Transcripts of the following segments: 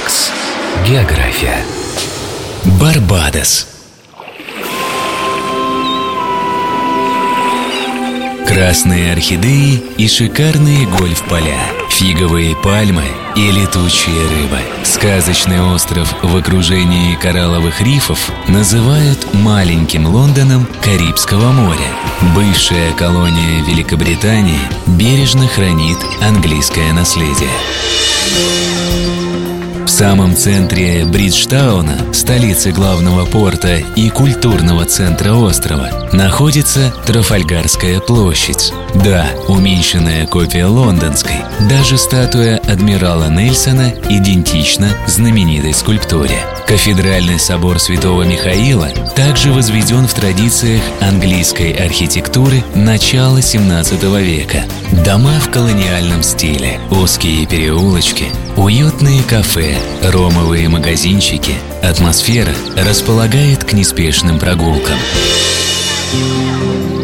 Релакс. География. Барбадос. Красные орхидеи и шикарные гольф-поля, фиговые пальмы и летучая рыба. Сказочный остров в окружении коралловых рифов называют маленьким Лондоном Карибского моря. Бывшая колония Великобритании бережно хранит английское наследие. Самом центре Бриджтауна, столицы главного порта и культурного центра острова, находится Трафальгарская площадь. Да, уменьшенная копия лондонской. Даже статуя адмирала Нельсона идентична знаменитой скульптуре. Кафедральный собор Святого Михаила также возведен в традициях английской архитектуры начала 17 века. Дома в колониальном стиле, узкие переулочки, уютные кафе, ромовые магазинчики. Атмосфера располагает к неспешным прогулкам.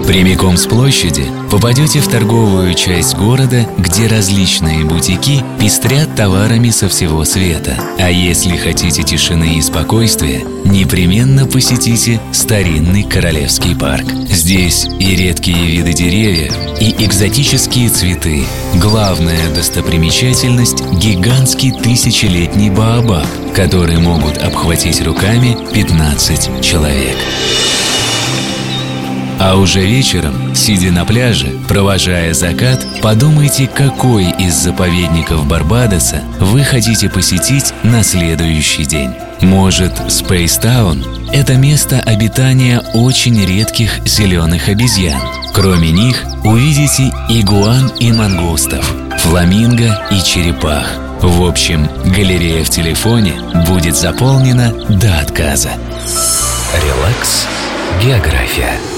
Прямиком с площади попадете в торговую часть города, где различные бутики пестрят товарами со всего света. А если хотите тишины и спокойствия, непременно посетите старинный Королевский парк. Здесь и редкие виды деревьев, экзотические цветы. Главная достопримечательность – гигантский тысячелетний баобаб, который могут обхватить руками 15 человек. А уже вечером, сидя на пляже, провожая закат, подумайте, какой из заповедников Барбадоса вы хотите посетить на следующий день. Может, Спейстаун – это место обитания очень редких зеленых обезьян. Кроме них, увидите игуан и мангустов, фламинго и черепах. В общем, галерея в телефоне будет заполнена до отказа. Релакс. География.